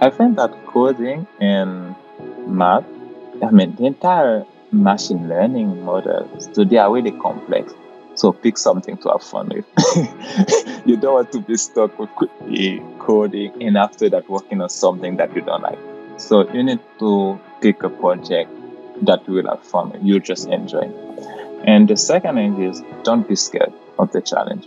I think that coding and math, I mean, the entire machine learning models, they are really complex. So pick something to have fun with. you don't want to be stuck with coding and after that working on something that you don't like. So you need to pick a project that you will have fun you just enjoy. And the second thing is don't be scared of the challenge.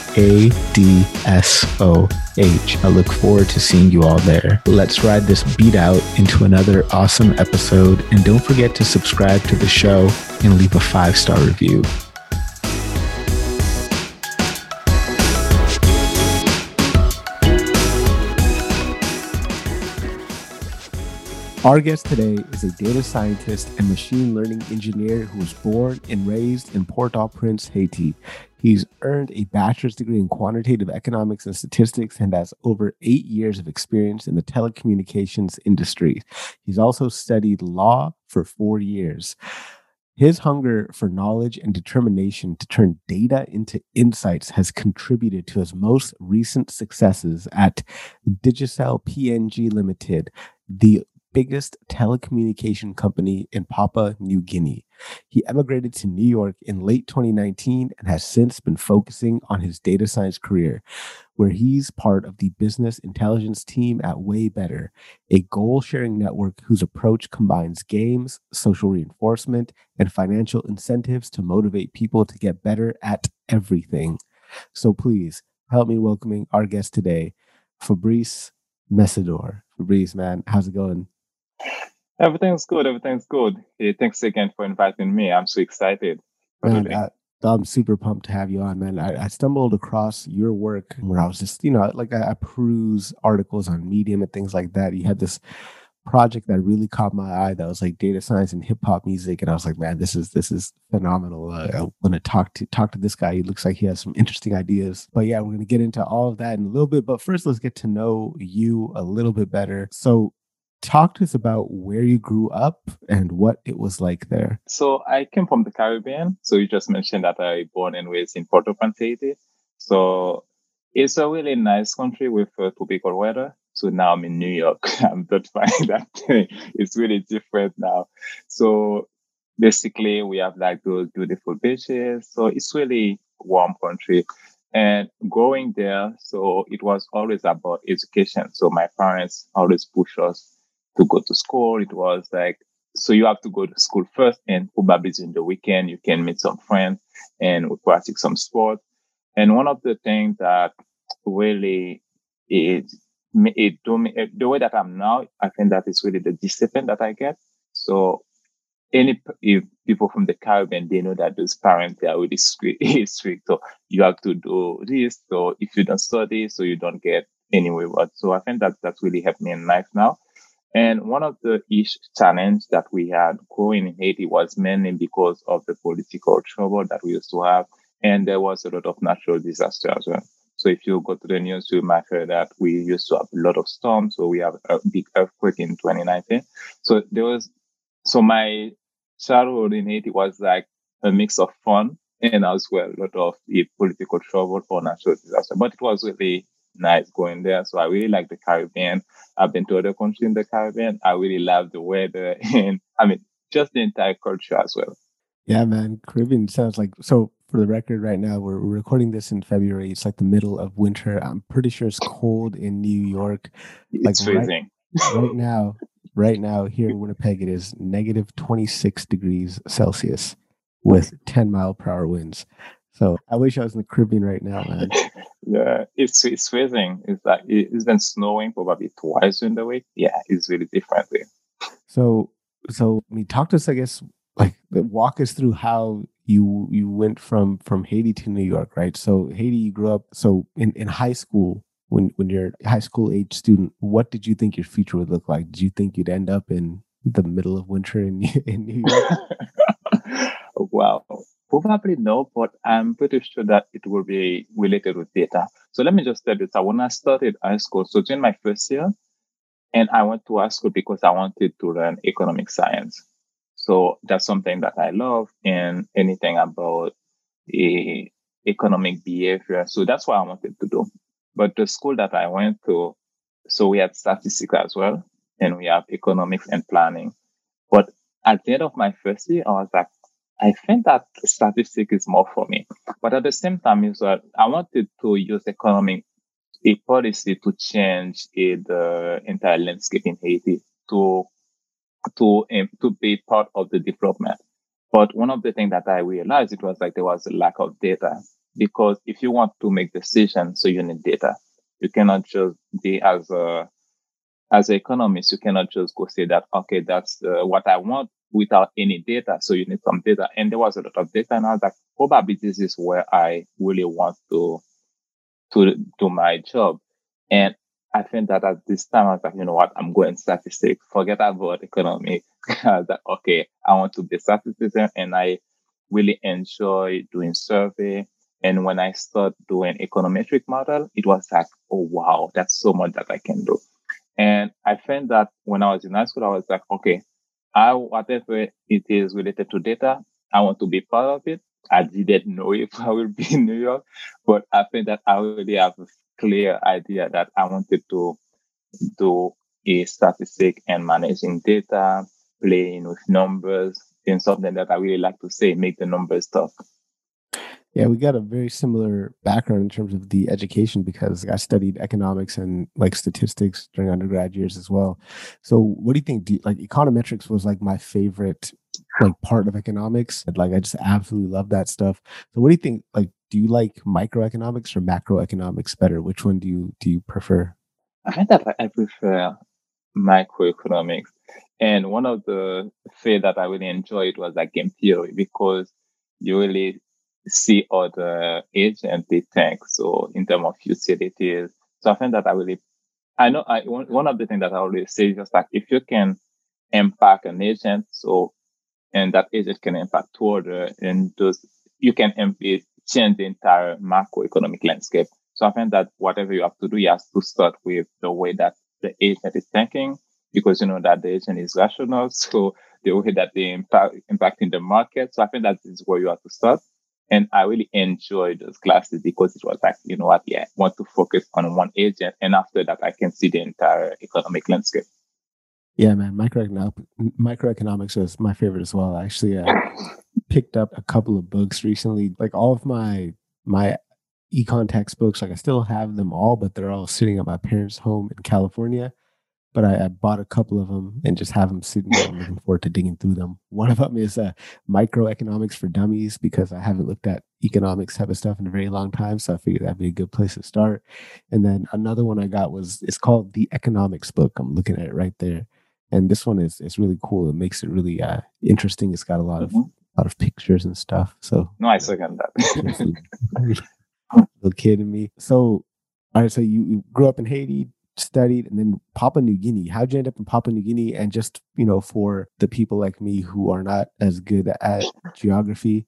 a-D-S-O-H. I look forward to seeing you all there. Let's ride this beat out into another awesome episode. And don't forget to subscribe to the show and leave a five star review. Our guest today is a data scientist and machine learning engineer who was born and raised in Port au Prince, Haiti. He's earned a bachelor's degree in quantitative economics and statistics and has over eight years of experience in the telecommunications industry. He's also studied law for four years. His hunger for knowledge and determination to turn data into insights has contributed to his most recent successes at Digicel PNG Limited, the biggest telecommunication company in Papua New Guinea. He emigrated to New York in late 2019 and has since been focusing on his data science career, where he's part of the business intelligence team at WayBetter, a goal sharing network whose approach combines games, social reinforcement, and financial incentives to motivate people to get better at everything. So please help me welcoming our guest today, Fabrice Mesidor. Fabrice, man, how's it going? Everything's good. Everything's good. Hey, thanks again for inviting me. I'm so excited. Man, I, am super pumped to have you on, man. I, I, stumbled across your work where I was just, you know, like I, I peruse articles on Medium and things like that. You had this project that really caught my eye that was like data science and hip hop music, and I was like, man, this is this is phenomenal. Uh, I want to talk to talk to this guy. He looks like he has some interesting ideas. But yeah, we're gonna get into all of that in a little bit. But first, let's get to know you a little bit better. So talk to us about where you grew up and what it was like there. So I came from the Caribbean. So you just mentioned that I born and raised in Port-au-Prince, Haiti. So it's a really nice country with uh, tropical weather. So now I'm in New York. I'm not finding that it's really different now. So basically we have like those beautiful beaches. So it's really warm country. And growing there, so it was always about education. So my parents always push us to go to school. It was like, so you have to go to school first and probably during the weekend you can meet some friends and we practice some sport. And one of the things that really it, it do me, the way that I'm now, I think that is really the discipline that I get. So any if people from the Caribbean, they know that those parents they are really strict. So you have to do this. So if you don't study, so you don't get any reward. So I think that that's really helped me in life now. And one of the ish challenge that we had growing in Haiti was mainly because of the political trouble that we used to have. And there was a lot of natural disaster as well. So if you go to the news, you might hear that we used to have a lot of storms. So we have a big earthquake in 2019. So there was, so my childhood in Haiti was like a mix of fun and as well a lot of political trouble or natural disaster. But it was really nice going there. So I really like the Caribbean. I've been to other countries in the Caribbean. I really love the weather and I mean just the entire culture as well. Yeah, man. Caribbean sounds like so for the record right now, we're, recording this in February. It's like the middle of winter. I'm pretty sure it's cold in New York. Like it's freezing. Right, right now, right now here in Winnipeg, it is negative 26 degrees Celsius with 10 mile per hour winds. So I wish I was in the Caribbean right now, man. yeah, it's it's freezing. It's like it's been snowing probably twice in the week. Yeah, it's really different there. So so I mean, talk to us, I guess, like walk us through how you you went from from Haiti to New York, right? So Haiti, you grew up. So in in high school, when when you're a high school age student, what did you think your future would look like? Did you think you'd end up in the middle of winter in in New York? wow, probably no, but I'm pretty sure that it will be related with data. So let me just tell you that when I started high school, so during my first year, and I went to high school because I wanted to learn economic science. So that's something that I love and anything about a economic behavior. So that's what I wanted to do. But the school that I went to, so we had statistics as well, and we have economics and planning. But at the end of my first year, I was like, I think that statistic is more for me. But at the same time, is that I wanted to use economic a policy to change the entire landscape in Haiti to to um, to be part of the development. But one of the things that I realized it was like there was a lack of data because if you want to make decisions, so you need data. You cannot just be as a as an economist, you cannot just go say that okay, that's uh, what I want without any data. So you need some data, and there was a lot of data, and I was like, probably this is where I really want to to do my job. And I think that at this time, I was like, you know what, I'm going statistics, forget about economy. that, okay, I want to be statistician and I really enjoy doing survey. And when I start doing econometric model, it was like, oh, wow, that's so much that I can do. And I think that when I was in high school, I was like, okay, I, whatever it is related to data, I want to be part of it. I didn't know if I will be in New York, but I think that I already have a clear idea that I wanted to do a statistic and managing data, playing with numbers, and something that I really like to say, make the numbers talk. Yeah, we got a very similar background in terms of the education because I studied economics and like statistics during undergrad years as well. So, what do you think? Do you, like econometrics was like my favorite like part of economics. And like I just absolutely love that stuff. So, what do you think? Like, do you like microeconomics or macroeconomics better? Which one do you do you prefer? I think that I prefer microeconomics. And one of the field that I really enjoyed was like game theory because you really see other agents they think. So in terms of utilities. So I think that I really, I know I, one, of the things that I always say is just like, if you can impact an agent, so, and that agent can impact two other, and those, you can eh, change the entire macroeconomic landscape. So I think that whatever you have to do, you have to start with the way that the agent is thinking, because you know that the agent is rational. So the way that they impact impacting the market. So I think that is where you have to start. And I really enjoyed those classes because it was like, you know what, yeah, I want to focus on one agent. And after that, I can see the entire economic landscape. Yeah, man, microeconomics, microeconomics was my favorite as well. I actually uh, picked up a couple of books recently. Like all of my my econ textbooks, like I still have them all, but they're all sitting at my parents' home in California but I, I, bought a couple of them and just have them sitting there. I'm looking forward to digging through them. One of them is uh, microeconomics for dummies because I haven't looked at economics type of stuff in a very long time. So I figured that'd be a good place to start. And then another one I got was it's called the economics book. I'm looking at it right there. And this one is it's really cool. It makes it really uh, interesting. It's got a lot of mm-hmm. lot of pictures and stuff. So no, I second that. little kid in me. So all right, so you, you grew up in Haiti, studied and then Papua New Guinea. How'd you end up in Papua New Guinea? And just, you know, for the people like me who are not as good at geography,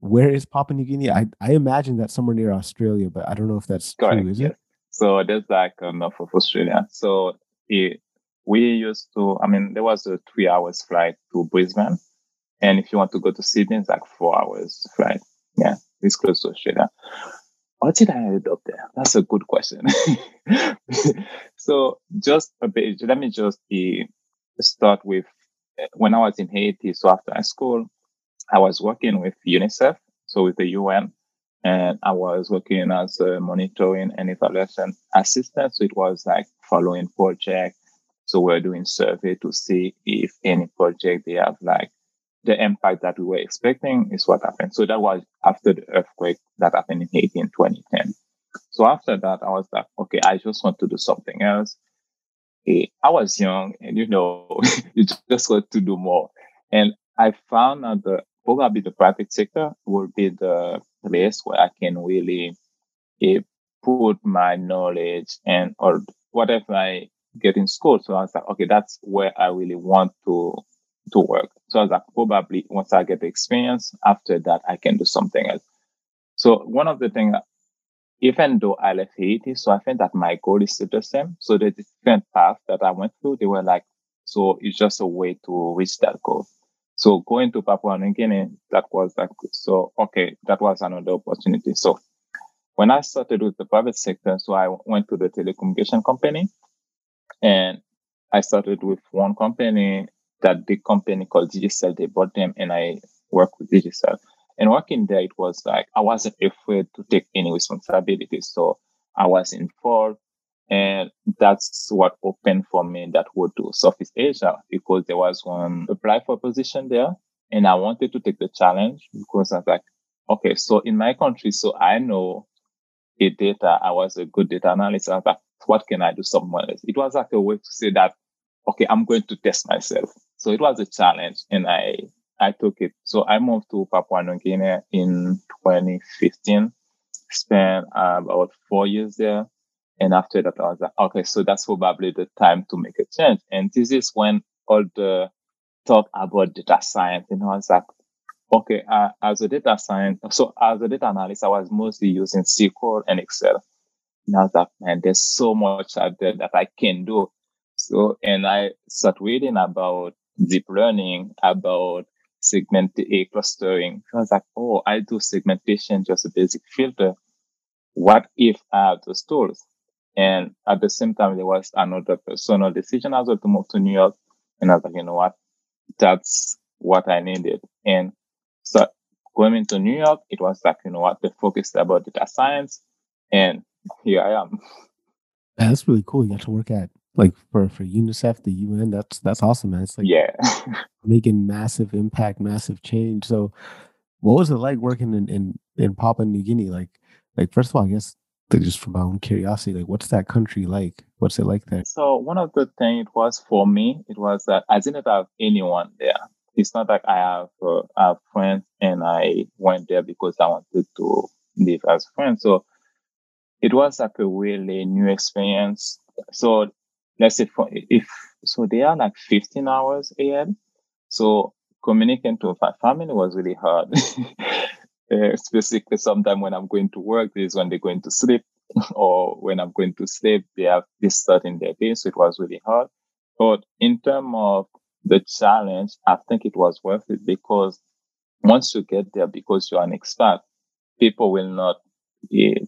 where is Papua New Guinea? I, I imagine that's somewhere near Australia, but I don't know if that's Correct, true, is yes. it? So there's like uh, north of Australia. So it, we used to, I mean, there was a three hours flight to Brisbane. And if you want to go to Sydney, it's like four hours flight. Yeah, it's close to Australia. What did I end up there? That's a good question. so just a bit, let me just be, start with eh, when I was in Haiti. So after high school, I was working with UNICEF, so with the UN, and I was working as a monitoring and evaluation assistant. So it was like following project. So we're doing survey to see if any project they have like the impact that we were expecting is what happened. So that was after the earthquake that happened in Haiti in 2010. So after that, I was like, okay, I just want to do something else. eh, I was young and you know, you just want to do more. And I found that probably the private sector will be the place where I can really uh, put my knowledge and or whatever I get in school. So I was like, okay, that's where I really want to to work. So I was like, probably once I get the experience, after that I can do something else. So one of the things, even though I left Haiti, so I think that my goal is still the same. So the different path that I went through, they were like, so it's just a way to reach that goal. So going to Papua New Guinea, that was like, so okay, that was another opportunity. So when I started with the private sector, so I went to the telecommunication company and I started with one company, that big company called Digicel. They bought them and I worked with Digicel. And working there, it was like I wasn't afraid to take any responsibility. So I was involved. And that's what opened for me that would do Southeast Asia because there was one apply for position there. And I wanted to take the challenge because I was like, okay, so in my country, so I know a data, I was a good data analyst. I was like, what can I do somewhere else? It was like a way to say that, okay, I'm going to test myself. So it was a challenge and I, I took it. So I moved to Papua New Guinea in 2015, spent uh, about four years there. And after that, I was like, okay, so that's probably the time to make a change. And this is when all the talk about data science, and I was like, okay, uh, as a data science, so as a data analyst, I was mostly using SQL and Excel. And I man, there's so much out there that I can do. So, and I started reading about deep learning, about segment A clustering. I was like, oh, I do segmentation, just a basic filter. What if I have those tools? And at the same time, there was another personal decision as well to move to New York. And I was like, you know what? That's what I needed. And so going into New York, it was like, you know what, the focus about data science. And here I am. That's really cool. You got to work at like for for UNICEF, the UN. That's that's awesome, man. It's like yeah, making massive impact, massive change. So, what was it like working in in, in Papua New Guinea? Like, like first of all, I guess just from my own curiosity, like what's that country like? What's it like there? So one of the things it was for me, it was that I didn't have anyone there. It's not like I have uh, I have friends and I went there because I wanted to live as friends. So it was like a really new experience. So let's say for, if so they are like 15 hours ahead. So communicating to my family was really hard. uh, specifically sometime when I'm going to work, this is when they're going to sleep, or when I'm going to sleep, they have this start in their day. So it was really hard. But in terms of the challenge, I think it was worth it because once you get there, because you're an expert, people will not uh,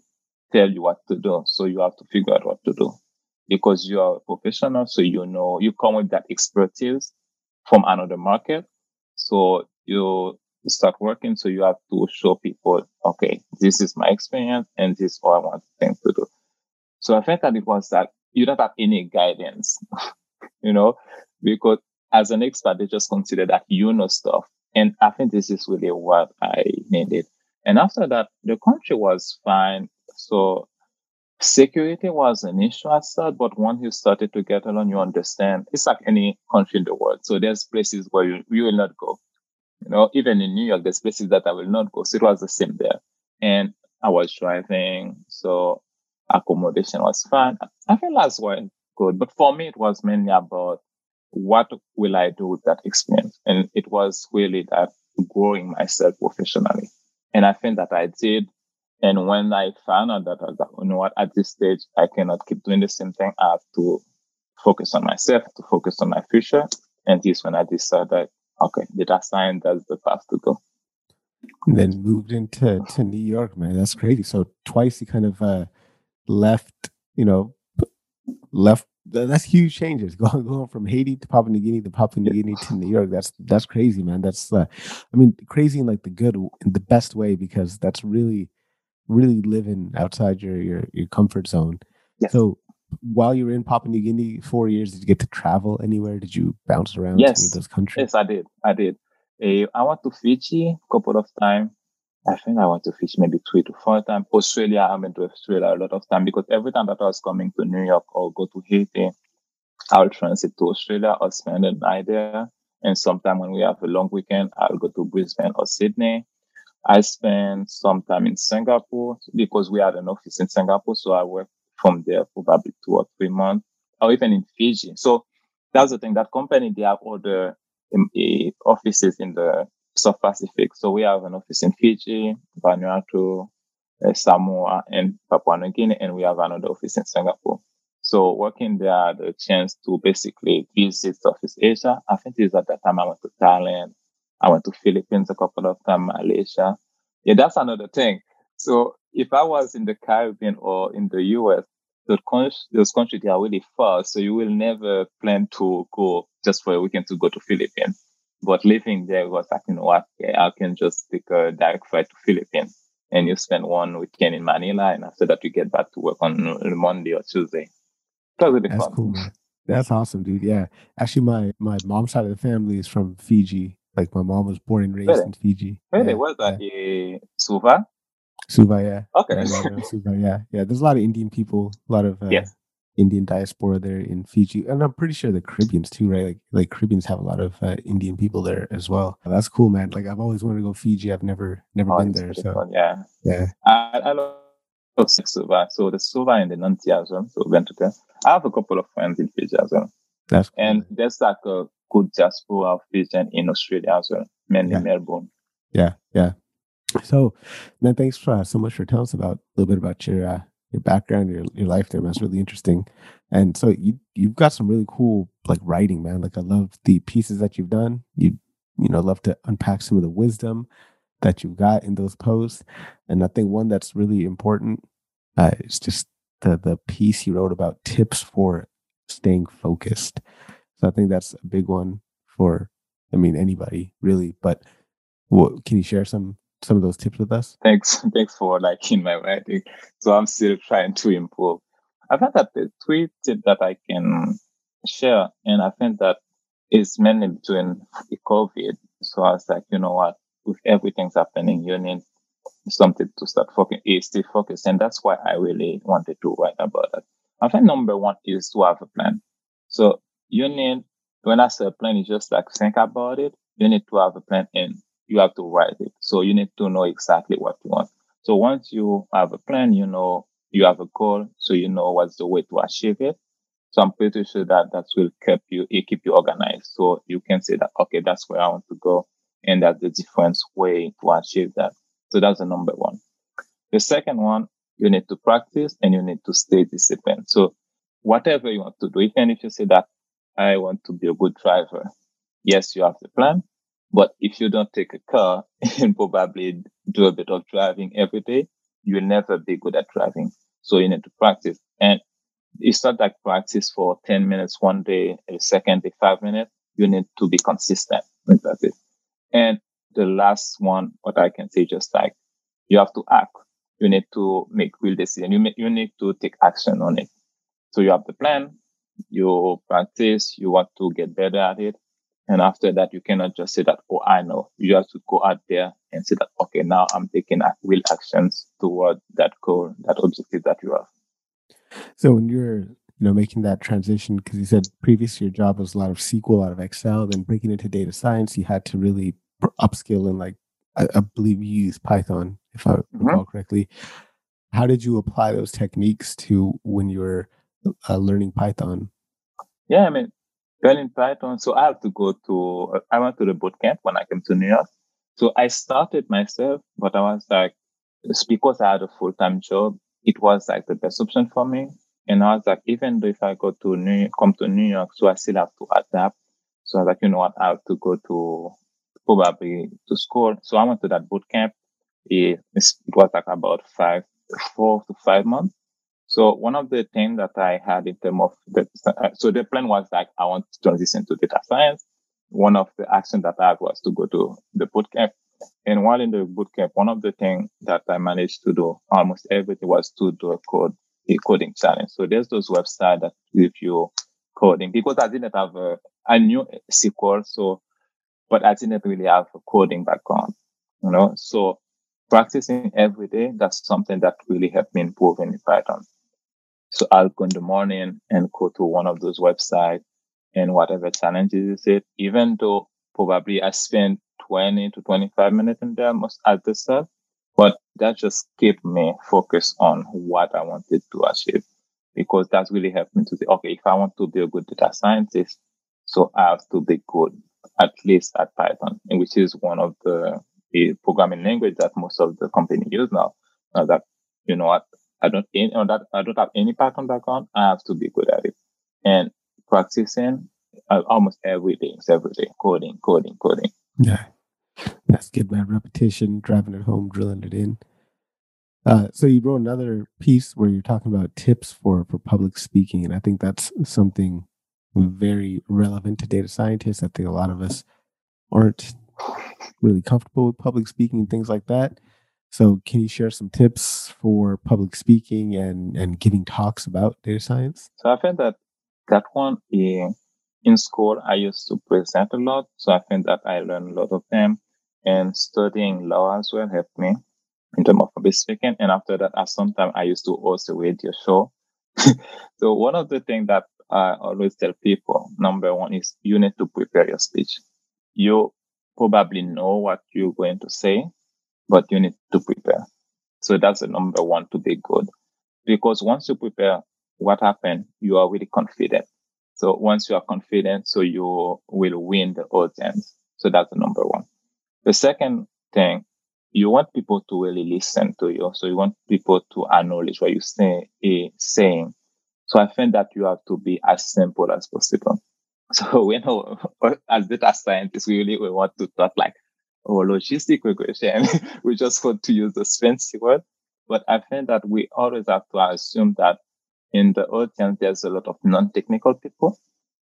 tell you what to do. So you have to figure out what to do because you are a professional. So you know, you come with that expertise from another market. So you start working. So you have to show people, okay, this is my experience and this is what I want things to do. So I think that it was that you don't have any guidance, you know, because as an expert, they just consider that you know stuff. And I think this is really what I needed. And after that, the country was fine. So security was an issue at start, but once you started to get along, you understand it's like any country in the world. So there's places where you, you will not go. You know, even in New York, there's places that I will not go. So it was the same there. And I was driving, so accommodation was fine. I feel as well good. But for me, it was mainly about what will I do with that experience? And it was really that growing myself professionally. And I think that I did. And when I found out that I was like, you know what, at this stage, I cannot keep doing the same thing. I have to focus on myself, to focus on my future. And this when I decided, okay, data science, that's the path to go. And then moved into to New York, man. That's crazy. So twice you kind of uh, left, you know, left. That's huge changes. Going going from Haiti to Papua New Guinea to Papua New Guinea to New York. That's that's crazy, man. That's uh, I mean, crazy in like the good, in the best way, because that's really really living outside your your, your comfort zone. Yes. So while you were in Papua New Guinea four years, did you get to travel anywhere? Did you bounce around yes. any of those countries? Yes, I did. I did. Uh, I went to Fiji a couple of times. I think I went to Fiji maybe three to four times. Australia, I went to Australia a lot of time because every time that I was coming to New York or go to Haiti, I'll transit to Australia or spend a night there. And sometime when we have a long weekend, I'll go to Brisbane or Sydney. I spent some time in Singapore because we had an office in Singapore. So I worked from there for probably two or three months or even in Fiji. So that's the thing that company, they have other um, offices in the South Pacific. So we have an office in Fiji, Vanuatu, uh, Samoa, and Papua New Guinea, and we have another office in Singapore. So working there, the chance to basically visit Southeast Asia. I think is at that time I went to Thailand, I went to Philippines a couple of times, Malaysia. Yeah, that's another thing. So if I was in the Caribbean or in the US, the those countries are really far, so you will never plan to go just for a weekend to go to Philippines. But living there was like, you know what, I can just take a direct flight to Philippines and you spend one weekend in Manila and after that you get back to work on Monday or Tuesday. That really That's fun. cool, man. That's awesome, dude. Yeah. Actually my my mom's side of the family is from Fiji. Like my mom was born and raised really? in Fiji. Really? Yeah, Where's that? Yeah. Suva? Suva, yeah. Okay. Yeah, Suva, yeah. Yeah. There's a lot of Indian people, a lot of uh, yes. Indian diaspora there in Fiji, and I'm pretty sure the Caribbeans too, right? Like like Caribbeans have a lot of uh, Indian people there as well. That's cool, man. Like I've always wanted to go Fiji. I've never never oh, been there. So fun. yeah, yeah. I, I love Suva. So the Suva and the Nadi as well. So Ventuka. I have a couple of friends in Fiji as well. That's cool. and there's like a good diaspora of Fijian in Australia as well, mainly yeah. Melbourne. Yeah, yeah. So, man, thanks for, uh, so much for telling us about a little bit about your uh, your background, your your life there, man. It's really interesting. And so you you've got some really cool like writing, man. Like I love the pieces that you've done. You you know love to unpack some of the wisdom that you've got in those posts. And I think one that's really important uh, is just the the piece you wrote about tips for staying focused. So I think that's a big one for I mean anybody really. But what, can you share some some of those tips with us? Thanks. Thanks for liking my writing. So I'm still trying to improve. I think that the three tip that I can share, and I think that is mainly between the COVID. So I was like, you know what, with everything's happening, you need something to start focusing, eh, stay focused. And that's why I really wanted to write about it. I think number one is to have a plan. So you need, when I say a plan, you just like think about it. You need to have a plan and you have to write it. So you need to know exactly what you want. So once you have a plan, you know, you have a goal, so you know what's the way to achieve it. So I'm pretty sure that that will keep you, keep you organized. So you can say that, okay, that's where I want to go. And that's the different way to achieve that. So that's the number one. The second one, you need to practice and you need to stay disciplined. So whatever you want to do, even if you say that I want to be a good driver, yes, you have the plan, but if you don't take a car and probably do a bit of driving every day, you'll never be good at driving. So you need to practice. And it's not like practice for 10 minutes one day, a second day, five minutes. You need to be consistent with that. And the last one, what I can say, just like you have to act. You need to make real decision. You, you need to take action on it. So you have the plan, you practice, you want to get better at it. And after that, you cannot just say that, oh, I know. You have to go out there and say that, okay, now I'm taking real actions toward that goal, that objective that you have. So when you're, you know, making that transition, because you said previously your job was a lot of SQL, a lot of Excel, then breaking into data science, you had to really upskill and like, I, I believe you use Python, if I mm-hmm. recall correctly. How did you apply those techniques to when you were uh, learning Python? Yeah, I mean, learning Python. So I have to go to, I went to the boot camp when I came to New York. So I started myself, but I was like, because I had a full time job, it was like the best option for me. And I was like, even though if I go to New York, come to New York, so I still have to adapt. So I was like, you know what, I have to go to probably to school. So I went to that boot camp. It, it was like about five, four to five months. So one of the things that I had in terms of the, so the plan was like, I want to transition to data science. One of the actions that I had was to go to the bootcamp. And while in the bootcamp, one of the things that I managed to do almost everything was to do a code, a coding challenge. So there's those websites that give you coding because I didn't have a, I knew SQL. So, but I didn't really have a coding background, you know, so practicing every day, that's something that really helped me improve in Python. So I'll go in the morning and go to one of those websites and whatever challenges is it, even though probably I spend 20 to 25 minutes in there most at the start, but that just kept me focused on what I wanted to achieve because that's really helped me to say, okay, if I want to be a good data scientist, so I have to be good at least at Python, which is one of the, the programming language that most of the company use now. now that you know I don't you know, that I don't have any Python background, I have to be good at it. And practicing uh, almost every day, every day, coding, coding, coding. Yeah, that's good, man. Repetition, driving it home, drilling it in. Uh, so you wrote another piece where you're talking about tips for for public speaking, and I think that's something very relevant to data scientists. I think a lot of us aren't really comfortable with public speaking and things like that. So, can you share some tips for public speaking and and giving talks about data science? So, I think that that one in, in school I used to present a lot. So, I think that I learned a lot of them, and studying law as well helped me in terms of public speaking. And after that, at some time I used to host a radio show. so, one of the things that I always tell people, number one is you need to prepare your speech. You probably know what you're going to say, but you need to prepare. So that's the number one to be good. Because once you prepare, what happened? You are really confident. So once you are confident, so you will win the audience. So that's the number one. The second thing, you want people to really listen to you. So you want people to acknowledge what you say, eh, saying. So I think that you have to be as simple as possible. So we know as data scientists, we really we want to talk like or logistic regression. we just want to use the fancy word. But I think that we always have to assume that in the audience, there's a lot of non-technical people.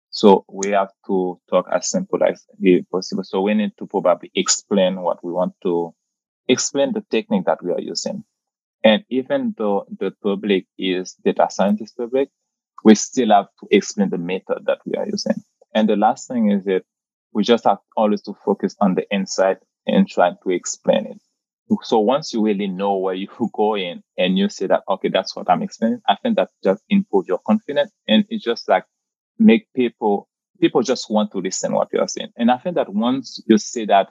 So we have to talk as simple as possible. So we need to probably explain what we want to explain the technique that we are using. And even though the public is data scientist public, we still have to explain the method that we are using. And the last thing is that we just have always to focus on the insight and trying to explain it. So once you really know where you go in and you say that, okay, that's what I'm explaining, I think that just improve your confidence and it just like make people, people just want to listen what you're saying. And I think that once you say that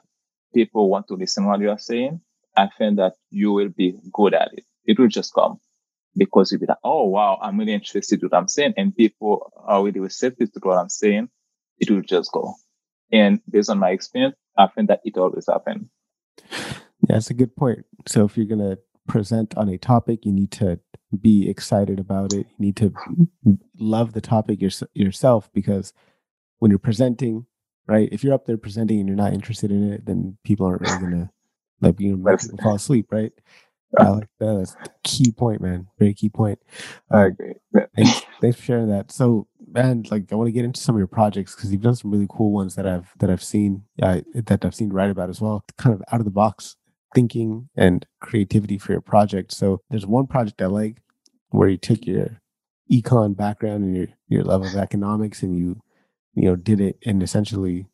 people want to listen what you're saying, I think that you will be good at it. It will just come because you'll be like, oh, wow, I'm really interested in what I'm saying. And people are really receptive to what I'm saying. It will just go. And based on my experience, I find that it always happens. That's a good point. So if you're going to present on a topic, you need to be excited about it. You need to love the topic your, yourself because when you're presenting, right? If you're up there presenting and you're not interested in it, then people aren't really going to like you know people fall asleep, right? I like that. That's a key point, man. Very key point. Uh, I agree. Thanks, thanks for sharing that. So, man, like I want to get into some of your projects because you've done some really cool ones that I've that I've seen uh, that I've seen write about as well. Kind of out of the box thinking and creativity for your project. So, there's one project I like where you took your econ background and your your level of economics and you you know did it and essentially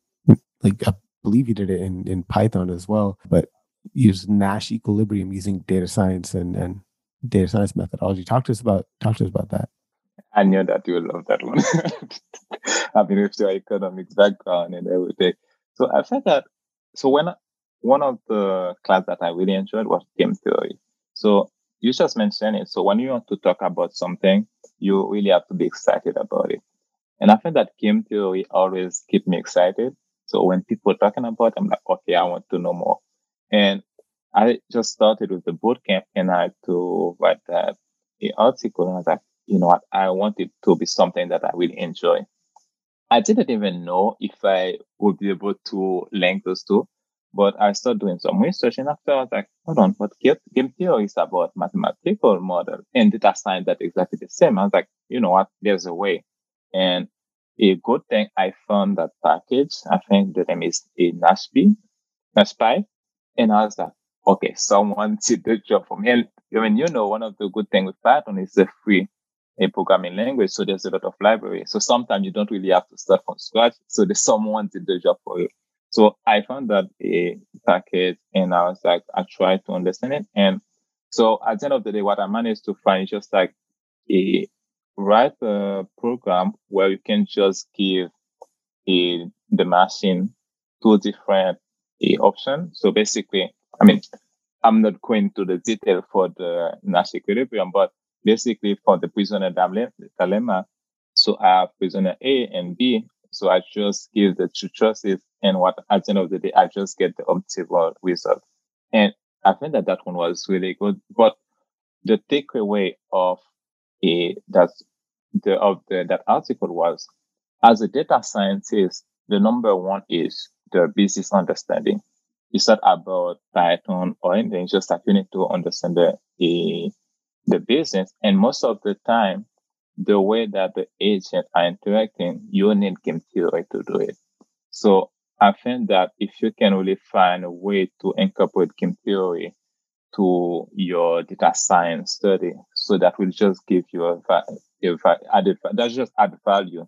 like I believe you did it in in Python as well, but use Nash equilibrium using data science and, and data science methodology. Talk to us about talk to us about that. I knew that you would love that one. I mean, with your economics background and everything. So I felt that. So when one of the class that I really enjoyed was game theory. So you just mentioned it. So when you want to talk about something, you really have to be excited about it. And I think that game theory always keep me excited. So when people are talking about, it, I'm like, okay, I want to know more. And I just started with the bootcamp and I had to write that article and I was like, you know what, I want it to be something that I really enjoy. I didn't even know if I would be able to link those two, but I started doing some research and after I was like, hold on, what game theory is about mathematical model and data science that exactly the same. I was like, you know what, there's a way. And a good thing I found that package. I think the name is eh, a NashPy, NashPy. And I was like, okay, someone did the job for me. And I mean, you know, one of the good things with Python is the free a programming language. So there's a lot of library. So sometimes you don't really have to start from scratch. So there's someone did the job for you. So I found that a package and I was like, I tried to understand it. And so at the end of the day, what I managed to find is just like a write a program where you can just give a, the machine two different a, options. So basically, I mean, I'm not going to the detail for the Nash equilibrium, but basically for the prisoner dilemma, so I have prisoner A and B. So I just give the two choices and what at the end of the day, I just get the optimal result. And I think that that one was really good. But the takeaway of a that the of the that article was as a data scientist, the number one is the business understanding. It's not about Python or anything, it's just that you need to understand the, the business. And most of the time, the way that the agents are interacting, you need theory to do it. So I think that if you can really find a way to incorporate game theory to your data science study, so that will just give you a, a added, that's just add value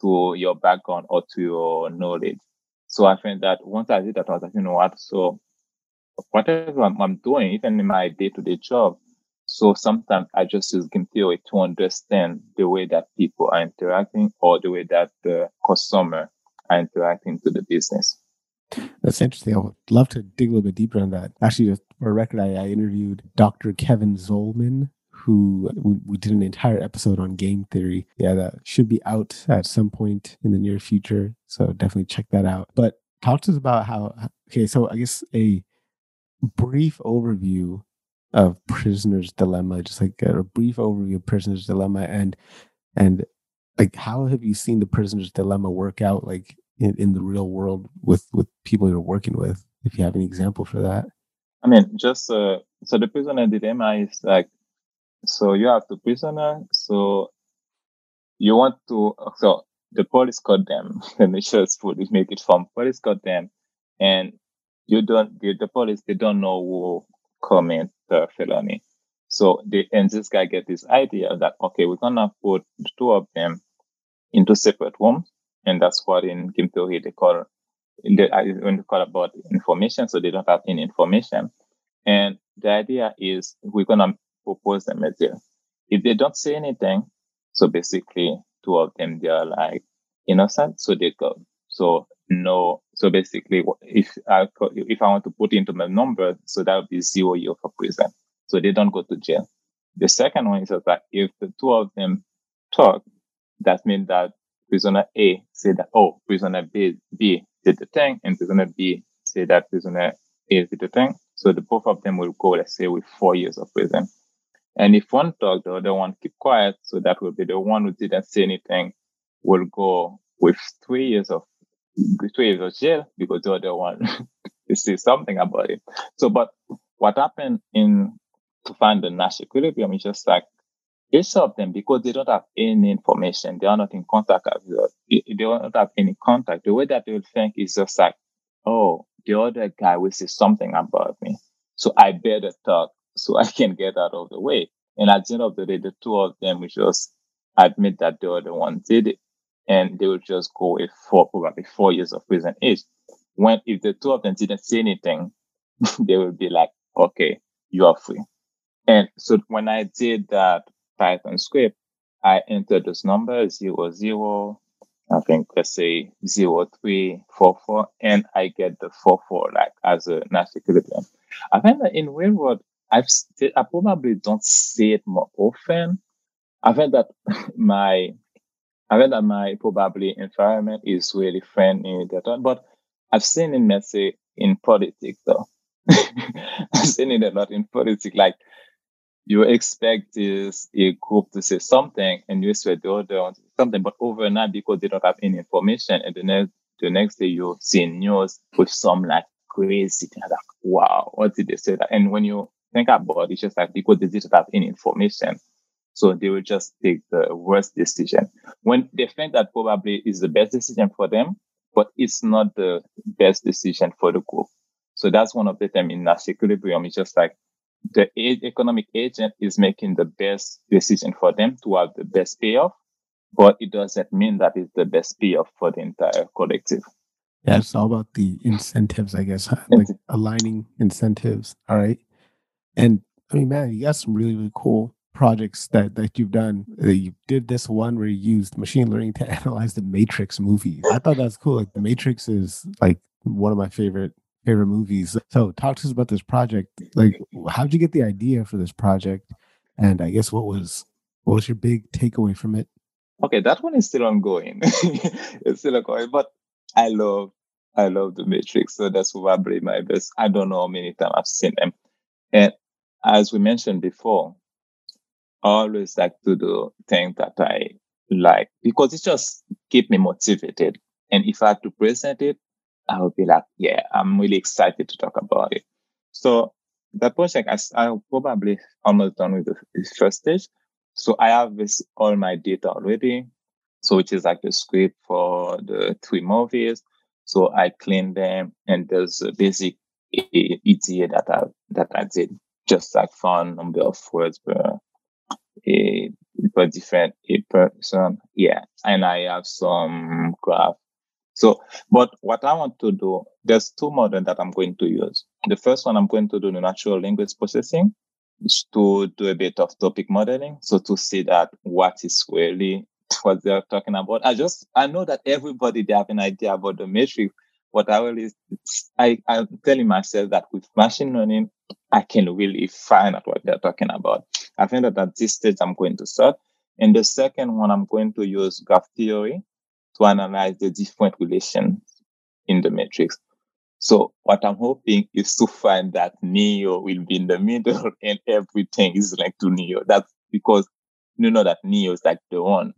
to your background or to your knowledge. So I think that once I did that, I was like, you know what? So whatever I'm, I'm doing, even in my day to day job, so sometimes I just use game theory to understand the way that people are interacting or the way that the customer are interacting to the business. That's interesting. I would love to dig a little bit deeper on that. Actually, for a record, I, I interviewed Dr. Kevin Zollman, who we, we, did an entire episode on game theory. Yeah, that should be out at some point in the near future. So definitely check that out. But talk to us about how, okay, so I guess a brief overview of prisoner's dilemma, just like a brief overview of prisoner's dilemma and, and like how have you seen the prisoner's dilemma work out like in, in the real world with, with people you're working with? If you have any example for that. I mean, just uh, so the prisoner dilemma is like so you have the prisoner. So you want to, so the police caught them. and they just put it, make it from police caught them. And you don't, the, the police, they don't know who commit the uh, felony. So they, and this guy get this idea that, okay, we're going to put two of them into separate rooms. And that's what in game theory they call, they, when they call about information. So they don't have any information. And the idea is we're going to propose them as well. If they don't say anything, so basically two of them, they are like innocent, so they go. So no, so basically if I, if I want to put into my number, so that would be zero year for prison. So they don't go to jail. The second one is that if the two of them talk, that means that prisoner A say that, oh, prisoner B, B did the thing, and prisoner B say that prisoner A did the thing. So the both of them will go, let's say, with four years of prison. And if one talk, the other one keep quiet. So that will be the one who didn't say anything will go with three years of years of jail because the other one say something about it. So, but what happened in to find the Nash equilibrium is just like each of them because they don't have any information, they are not in contact As they don't have any contact. The way that they will think is just like, oh, the other guy will say something about me, so I better talk so I can get out of the way. And at the end of the day, the two of them will just admit that the other one did it, and they will just go with four, probably four years of prison each. When if the two of them didn't say anything, they will be like, okay, you are free. And so when I did that Python script, I entered those numbers zero zero, I think let's say zero three four four, and I get the four four like as a Nash equilibrium. I find that in real world, I've st- I probably don't see it more often. I find that my I that my probably environment is really friendly but I've seen it let's in politics though. I've seen it a lot in politics. Like you expect this a group to say something and you expect the other something, but overnight because they don't have any information and the next the next day you see news with some like crazy thing like wow, what did they say that? And when you think about it, it's just like because they didn't have any information. So they will just take the worst decision when they think that probably is the best decision for them, but it's not the best decision for the group. So that's one of the them in Nash equilibrium. It's just like the economic agent is making the best decision for them to have the best payoff, but it doesn't mean that it's the best payoff for the entire collective. Yeah, it's all about the incentives, I guess, like aligning incentives. All right. And I mean, man, you got some really, really cool projects that that you've done. You did this one where you used machine learning to analyze the Matrix movie. I thought that's cool. Like the Matrix is like one of my favorite favorite movies. So talk to us about this project. Like how'd you get the idea for this project? And I guess what was what was your big takeaway from it? Okay, that one is still ongoing. it's still ongoing, but I love I love the Matrix. So that's probably my best. I don't know how many times I've seen them. And as we mentioned before, always like to do things that I like because it just keep me motivated. And if I had to present it, I would be like, yeah, I'm really excited to talk about it. So that project, I, I probably almost done with the, the first stage. So I have this all my data already. So which is like the script for the three movies. So I clean them and there's a basic EDA that I that I did, just like fun number of words per a per different a person. Yeah. And I have some graph so, but what I want to do, there's two models that I'm going to use. The first one, I'm going to do the natural language processing is to do a bit of topic modeling. So to see that what is really what they're talking about. I just, I know that everybody, they have an idea about the matrix. What I will is, I, I'm telling myself that with machine learning, I can really find out what they're talking about. I think that at this stage, I'm going to start. And the second one, I'm going to use graph theory to analyze the different relations in the matrix. So what I'm hoping is to find that Neo will be in the middle and everything is linked to Neo. That's because you know that Neo is like the one.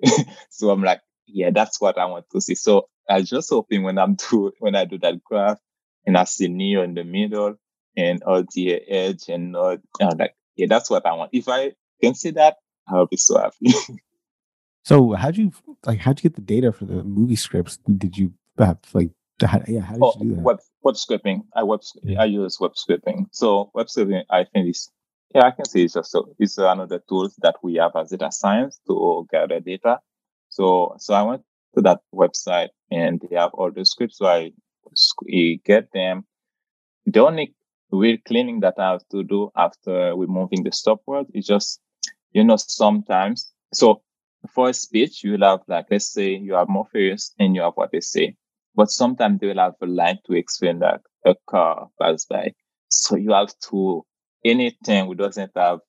so I'm like, yeah, that's what I want to see. So I just hoping when I'm do when I do that graph and I see Neo in the middle and all the edge and all, I'm like, yeah, that's what I want. If I can see that, I'll be so happy. So how'd you like how'd you get the data for the movie scripts? Did you have like how, yeah, how did oh, you do that? Web web scripting. I web yeah. I use web scripting. So web scripting I think is yeah, I can say it's just so it's another tools that we have as data science to gather data. So so I went to that website and they have all the scripts. So I get them. The only real cleaning that I have to do after removing the stop word is just, you know, sometimes. So for a speech, you'll have like, let's say you have Morpheus and you have what they say. But sometimes they will have a line to explain that a car passed by. So you have to, anything who doesn't have,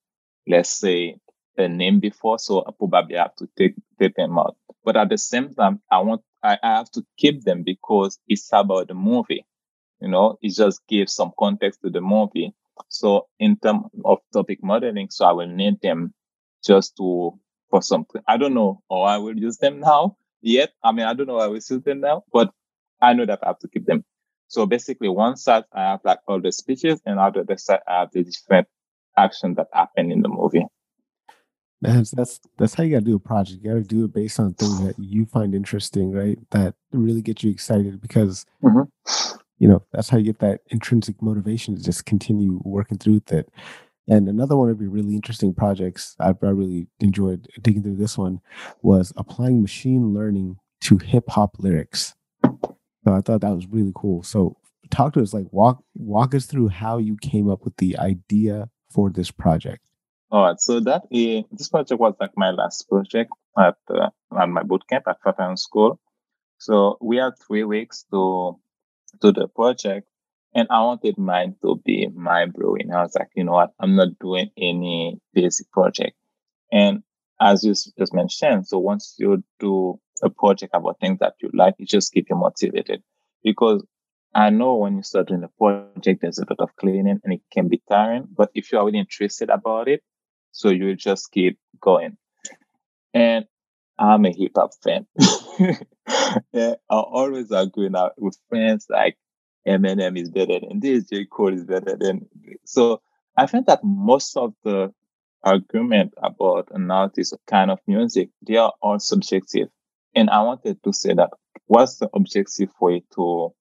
let's say, a name before, so I probably have to take, take them out. But at the same time, I want, I, have to keep them because it's about the movie. You know, it just gives some context to the movie. So in terms of topic modeling, so I will need them just to for something. I don't know how I will use them now yet. I mean, I don't know I will use them now, but I know that I have to keep them. So basically, one side I have like all the speeches, and other the side I have the different actions that happen in the movie. That's that's that's how you gotta do a project. You gotta do it based on things that you find interesting, right? That really get you excited because mm-hmm. you know that's how you get that intrinsic motivation to just continue working through it. And another one of your really interesting projects, I, I really enjoyed digging through this one, was applying machine learning to hip hop lyrics. So I thought that was really cool. So talk to us, like walk walk us through how you came up with the idea for this project. All right. So that is, this project was like my last project at uh, at my bootcamp at Flatiron School. So we had three weeks to do the project, and I wanted mine to be mind blowing. I was like, you know what? I'm not doing any basic project. And as you just mentioned, so once you do a project about things that you like, it just keep you motivated. Because I know when you start doing a project, there's a lot of cleaning and it can be tiring. But if you are really interested about it, so you just keep going. And I'm a hip hop fan. yeah, I always out with friends like, Eminem is better than this, J. Cole is better than. So I think that most of the argument about an artist kind of music, they are all subjective. And I wanted to say that what's the objective way to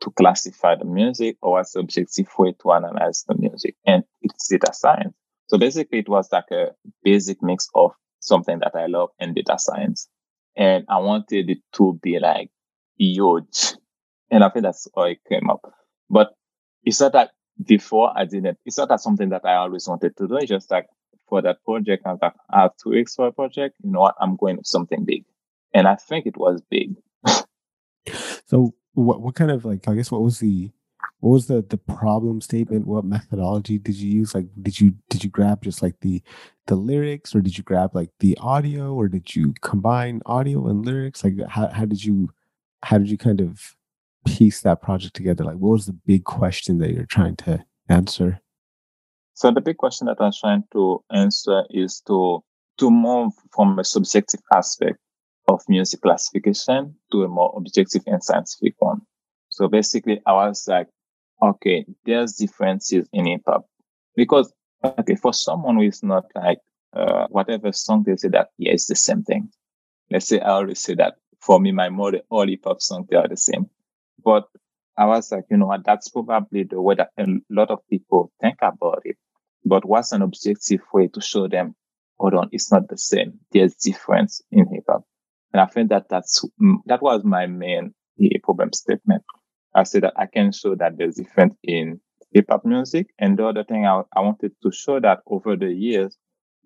to classify the music or what's the objective way to analyze the music? And it's data science. So basically it was like a basic mix of something that I love and data science. And I wanted it to be like huge and I think that's how it came up. But it's not that before I didn't, it's not that something that I always wanted to do. It's just like for that project, I was like, I have two weeks for a project. You know what? I'm going with something big. And I think it was big. so what what kind of like I guess what was the what was the the problem statement? What methodology did you use? Like did you did you grab just like the the lyrics or did you grab like the audio or did you combine audio and lyrics? Like how how did you how did you kind of piece that project together? Like what was the big question that you're trying to answer? So the big question that I'm trying to answer is to to move from a subjective aspect of music classification to a more objective and scientific one. So basically, I was like, okay, there's differences in hip hop because okay, for someone who is not like uh, whatever song they say that yeah, it's the same thing. Let's say I always say that for me, my mother, all hip hop songs they are the same. But I was like, you know what, that's probably the way that a lot of people think about it. But what's an objective way to show them, hold on, it's not the same. There's difference in hip hop. And I think that that's, mm, that was my main problem statement. I said that I can show that there's difference in hip hop music. And the other thing I, I wanted to show that over the years,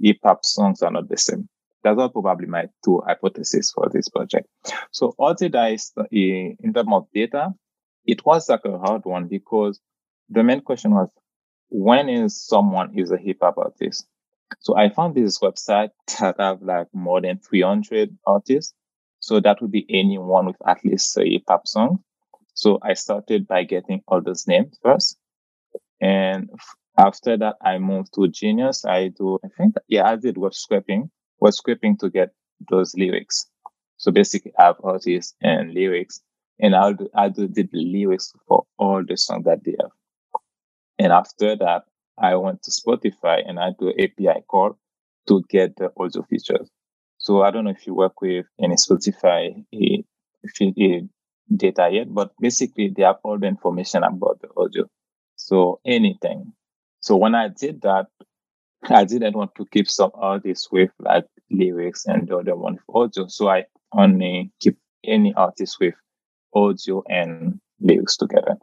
hip hop songs are not the same. That's all probably my two hypotheses for this project. So all the dice uh, in terms of data, it was like a hard one because the main question was when is someone is a hip hop artist? So I found this website that have like more than 300 artists. So that would be anyone with at least a hip hop song. So I started by getting all those names first. And after that, I moved to Genius. I do, I think, yeah, I did web scraping, web scraping to get those lyrics. So basically, I have artists and lyrics, and I'll do, I do the lyrics for all the songs that they have. And after that, I went to Spotify and I do API call to get the audio features. So I don't know if you work with any Spotify eh, eh, data yet, but basically they have all the information about the audio. So anything. So when I did that, I didn't want to keep some artists with like lyrics and the other one with audio. So I only keep any artist with audio and lyrics together.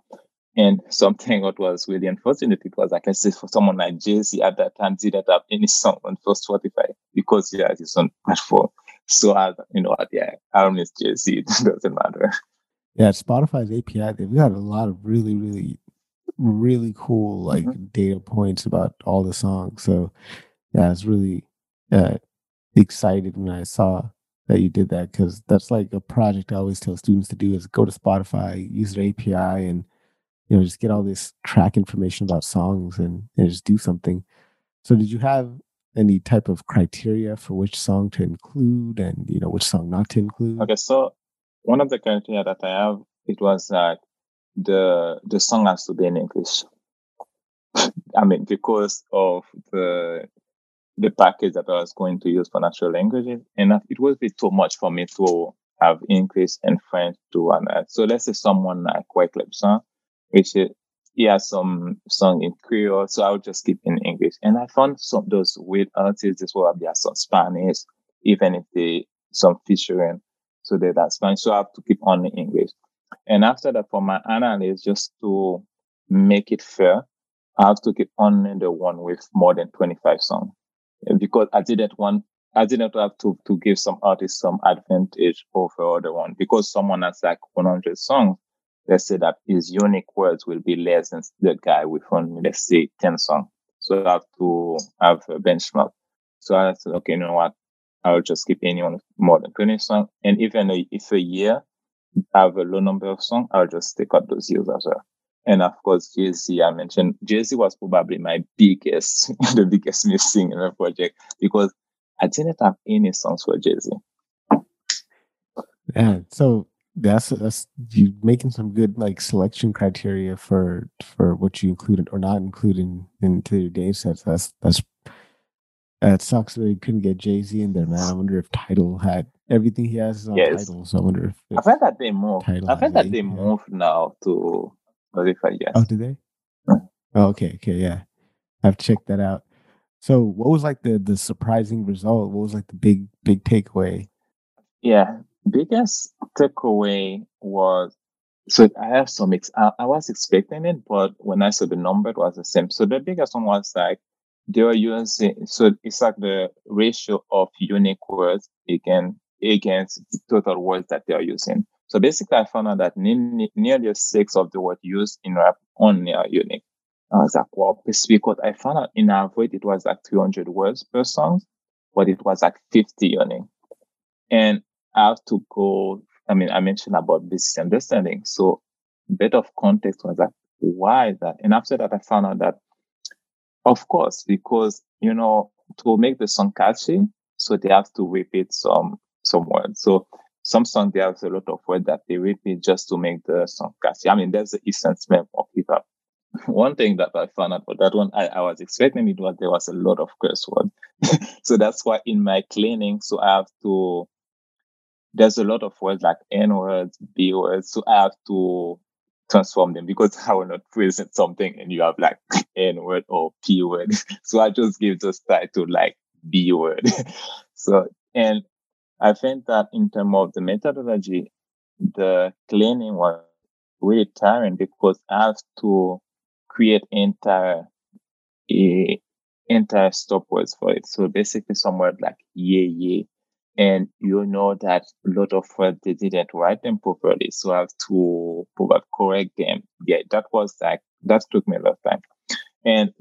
And something what was really unfortunate, like I said, for someone like Jay Z at that time didn't have any song on first Spotify because he yeah, it's on platform. So I, you know, yeah, I don't miss Jay Z. It doesn't matter. Yeah, Spotify's API, they've got a lot of really, really, really cool like mm-hmm. data points about all the songs. So yeah, I was really uh, excited when I saw that you did that because that's like a project I always tell students to do is go to Spotify, use their API, and you know just get all this track information about songs and, and just do something so did you have any type of criteria for which song to include and you know which song not to include okay so one of the criteria that i have it was that the the song has to be in english i mean because of the the package that i was going to use for natural languages and it would be too much for me to have english and french to one so let's say someone like Wyclef Jean which is, he has some song in Creole, so I would just keep in English. And I found some those weird artists well. There are some Spanish, even if they some featuring, so that Spanish. So I have to keep on in English. And after that, for my analysis, just to make it fair, I have to keep only the one with more than 25 songs because I didn't want, I didn't have to, to give some artists some advantage over other one because someone has like 100 songs let's say that his unique words will be less than the guy with only, let's say, 10 songs. So I have to have a benchmark. So I said, okay, you know what? I'll just keep anyone more than 20 songs. And even if a year I have a low number of songs, I'll just take out those years as well. And of course, Jay Z, I mentioned Jay Z was probably my biggest, the biggest missing in the project because I didn't have any songs for Jay Z. Yeah. So that's that's you making some good like selection criteria for for what you included or not including into your data sets. That's that's Uh, that sucks that you couldn't get Jay Z in there, man. I wonder if Tidal had everything he has is on yes. Tidal. So I wonder if, if I've heard that they moved. I've heard that they moved now to Spotify. Yes. Oh, did they? Oh, okay, okay, yeah. I've checked that out. So, what was like the the surprising result? What was like the big big takeaway? Yeah, biggest takeaway was so I have some. Ex- I, I, was expecting it, but when I saw the number, it was the same. So the biggest one was like they were using so it's like the ratio of unique words against against the total words that they are using. So basically, I found out that nearly six of the words used in rap only are unique. I was like, wow, because I found out in average it was like 300 words per song, but it was like 50 unique. And I have to go, I mean, I mentioned about this understanding. So bit of context was like, why that? And after that, I found out that, of course, because, you know, to make the song catchy, so they have to repeat some, some words. So some songs, they have a lot of words that they repeat just to make the song catchy. I mean, that's the essence of hip hop. One thing that I found out for that one, I, I was expecting it was there was a lot of curse words. so that's why in my cleaning, so I have to, there's a lot of words like N words, B words. So I have to transform them because I will not present something and you have like N word or P word. So I just give this title like B word. so, and I think that in terms of the methodology, the cleaning was really tiring because I have to create entire a entire stop words for it. So basically somewhere like yeah, yeah. And you know that a lot of they didn't write them properly. So I have to provide correct them. Yeah, that was like that took me a lot of time. And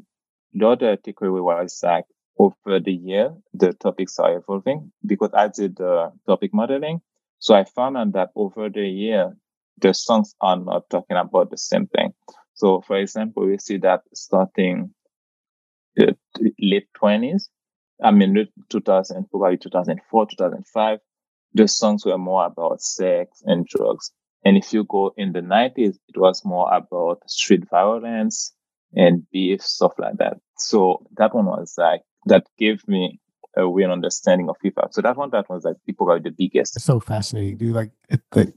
the other takeaway was like over the year, the topics are evolving because I did the topic modeling. So I found out that over the year, the songs are not talking about the same thing. So, for example, we see that starting the late 20s, I mean, 2000, probably 2004, 2005, the songs were more about sex and drugs. And if you go in the 90s, it was more about street violence and beef, stuff like that. So that one was like that gave me a real understanding of FIFA. So that one, that was like probably the biggest. So fascinating, dude. Like, it, like,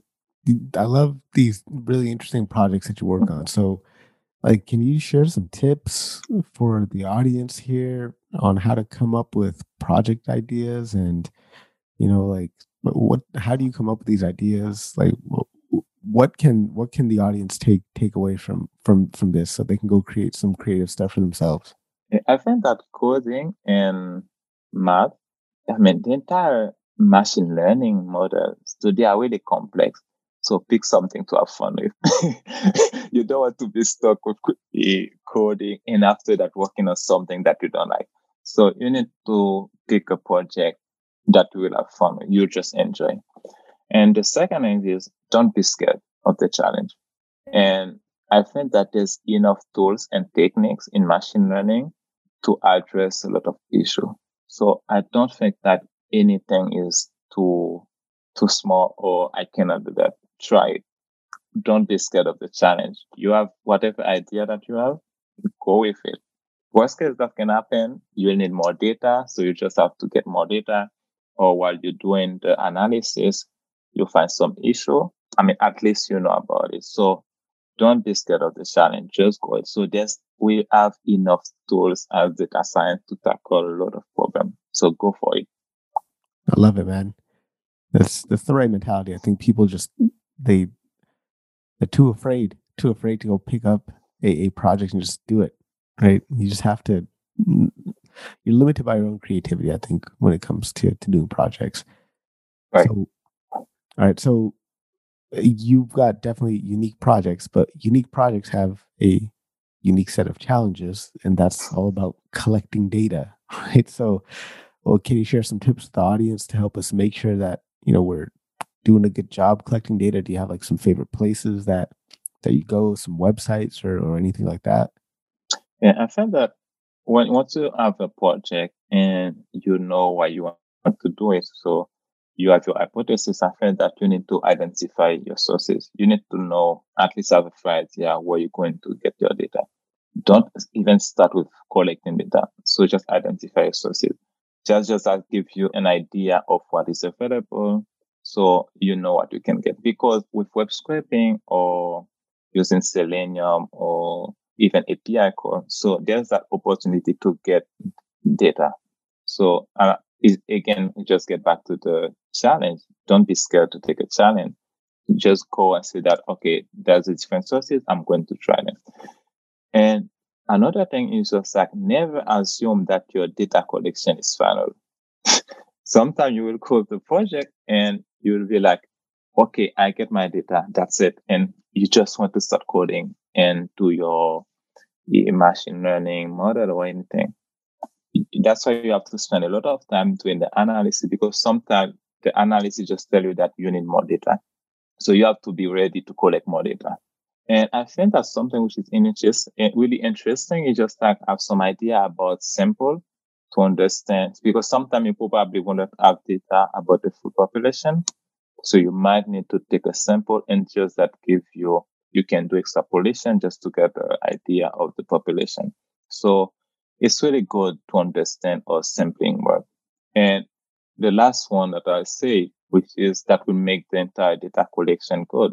I love these really interesting projects that you work mm-hmm. on. So, like, can you share some tips for the audience here on how to come up with project ideas and, you know, like, what, how do you come up with these ideas? Like, what can what can the audience take take away from from from this so they can go create some creative stuff for themselves? I think that coding and math, I mean, the entire machine learning models, so they are really complex. So pick something to have fun with. you don't want to be stuck with eh, coding and after that working on something that you don't like. So you need to pick a project that you will have fun with, you just enjoy. And the second thing is don't be scared of the challenge. And I think that there's enough tools and techniques in machine learning to address a lot of issue. So I don't think that anything is too too small or I cannot do that. Try it. Don't be scared of the challenge. You have whatever idea that you have, go with it. Worst case that can happen, you'll need more data. So you just have to get more data. Or while you're doing the analysis, you find some issue. I mean, at least you know about it. So don't be scared of the challenge. Just go. So there's we have enough tools as data science to tackle a lot of problems. So go for it. I love it, man. That's that's the right mentality. I think people just they they're too afraid, too afraid to go pick up a, a project and just do it. Right? You just have to. Mm, you're limited by your own creativity. I think when it comes to to doing projects. Right. So, all right. So uh, you've got definitely unique projects, but unique projects have a unique set of challenges, and that's all about collecting data, right? So, well, can you share some tips with the audience to help us make sure that you know we're doing a good job collecting data? Do you have like some favorite places that that you go, some websites or or anything like that? Yeah, I find that when once you have a project and you know why you want to do it, so you have your hypothesis, I find that you need to identify your sources. You need to know, at least have a idea where you're going to get your data. Don't even start with collecting data. So just identify your sources. Just, just that give you an idea of what is available. So you know what you can get. Because with web scraping or using Selenium or even API call, so there's that opportunity to get data. So uh, is again, just get back to the challenge. Don't be scared to take a challenge. Just go and say that, okay, there's a different sources. I'm going to try them. And another thing is just like never assume that your data collection is final. Sometimes you will code the project and you will be like, okay, I get my data. That's it. And you just want to start coding and do your machine learning model or anything. That's why you have to spend a lot of time doing the analysis because sometimes the analysis just tell you that you need more data. So you have to be ready to collect more data. And I think that's something which is eh, really interesting. You just like have some idea about sample to understand because sometimes you probably won't have data about the full population. So you might need to take a sample and just that give you, you can do extrapolation just to get an idea of the population. So it's really good to understand our sampling work. And the last one that I say, which is that will make the entire data collection good.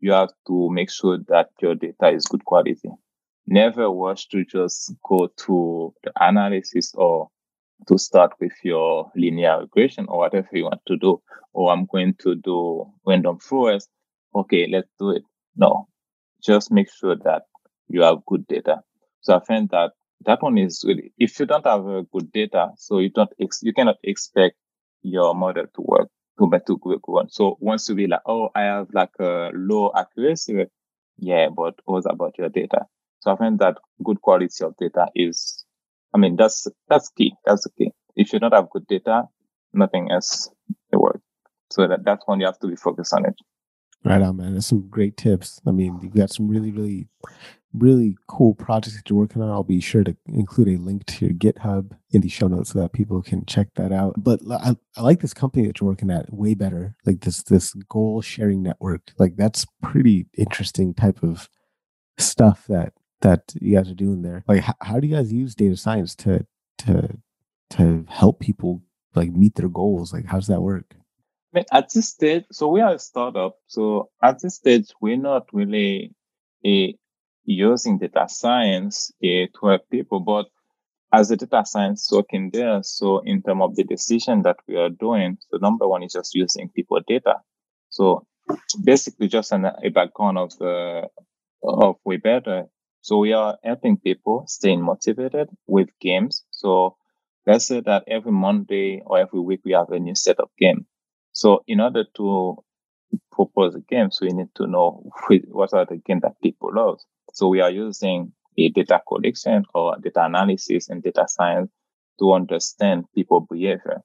You have to make sure that your data is good quality. Never rush to just go to the analysis or to start with your linear regression or whatever you want to do. Or I'm going to do random forest. Okay, let's do it. No, just make sure that you have good data. So I find that that one is really, if you don't have a good data, so you don't, ex- you cannot expect your model to work to be to quick one. So once you be like, oh, I have like a low accuracy, yeah, but what about your data? So I find that good quality of data is I mean, that's that's key. That's the key. If you don't have good data, nothing else will work. So that that's when you have to be focused on it. Right on, man. That's some great tips. I mean, you've got some really, really, really cool projects that you're working on. I'll be sure to include a link to your GitHub in the show notes so that people can check that out. But I, I like this company that you're working at WayBetter. Like this this goal sharing network. Like that's pretty interesting type of stuff that that you guys are doing there. Like, how, how do you guys use data science to to to help people like meet their goals? Like, how does that work? I mean, at this stage, so we are a startup. So at this stage, we're not really a, using data science a, to help people, but as a data science working there, so in terms of the decision that we are doing, so number one is just using people data. So basically, just an, a background of the of WayBetter so we are helping people staying motivated with games. So let's say that every Monday or every week we have a new set of game. So in order to propose a game, so we need to know what are the games that people love. So we are using a data collection or data analysis and data science to understand people behavior,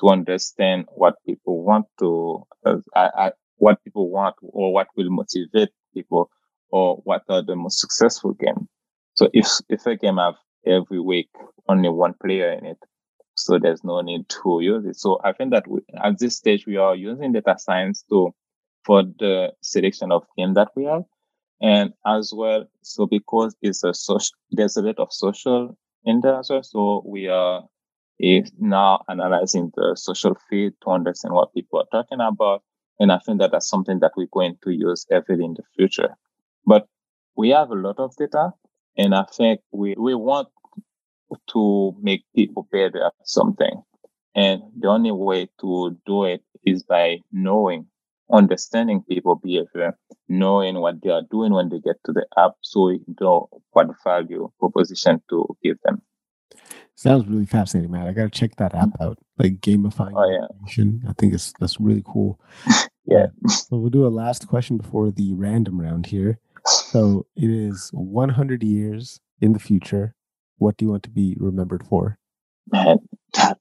to understand what people want to, uh, I, what people want or what will motivate people or what are the most successful game. So if if a game have every week only one player in it, so there's no need to use it. So I think that we, at this stage we are using data science to for the selection of game that we have, and as well. So because it's a social, there's a bit of social in there as well. So we are is now analyzing the social feed to understand what people are talking about. And I think that that's something that we're going to use heavily in the future. But we have a lot of data, and I think we, we want to make people better at something. And the only way to do it is by knowing, understanding people behavior, knowing what they are doing when they get to the app, so you know what value proposition to give them. Sounds really fascinating, man. I gotta check that app mm-hmm. out. Like gamifying oh, yeah. I think it's that's really cool. yeah. So we'll do a last question before the random round here. So it is 100 years in the future. What do you want to be remembered for? Man, that,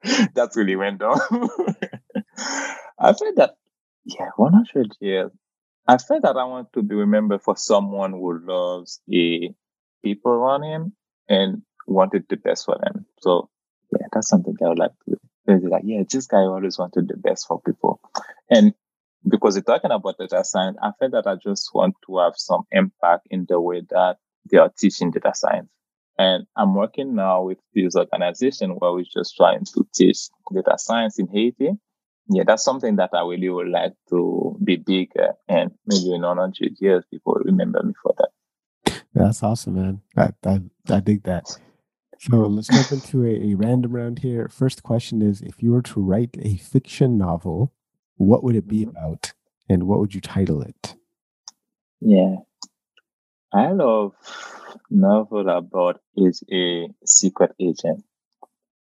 that's really random. I feel that, yeah, 100 years. I feel that I want to be remembered for someone who loves the people around him and wanted the best for them. So, yeah, that's something I would like to be. Like, yeah, this guy always wanted the best for people. And because we're talking about data science, I feel that I just want to have some impact in the way that they are teaching data science. And I'm working now with this organization where we're just trying to teach data science in Haiti. Yeah, that's something that I really would like to be bigger and maybe in 100 years people remember me for that. That's awesome, man. I, I, I dig that. So let's jump into a, a random round here. First question is if you were to write a fiction novel, what would it be mm-hmm. about and what would you title it? Yeah. I love novel about is a secret agent.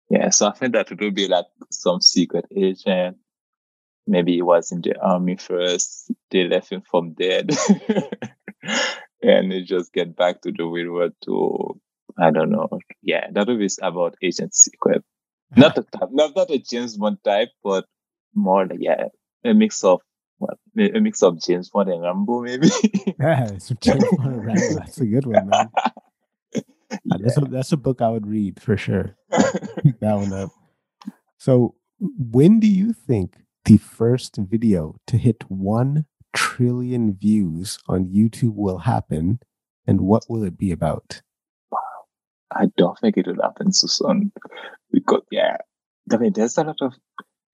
Yeah, so I think that it would be like some secret agent. Maybe he was in the army first. They left him from dead, and he just get back to the real world to I don't know. Yeah, that would be about Agent Secret. Not a type, not not a James Bond type, but more like yeah, a mix of what a mix of James Bond and Rambo, maybe. yeah, it's James Bond and Rambo. That's a good one, man. yeah. That's a that's a book I would read for sure. Pick that one up. So, when do you think the first video to hit one trillion views on YouTube will happen, and what will it be about? I don't think it will happen so soon because yeah, I mean there's a lot of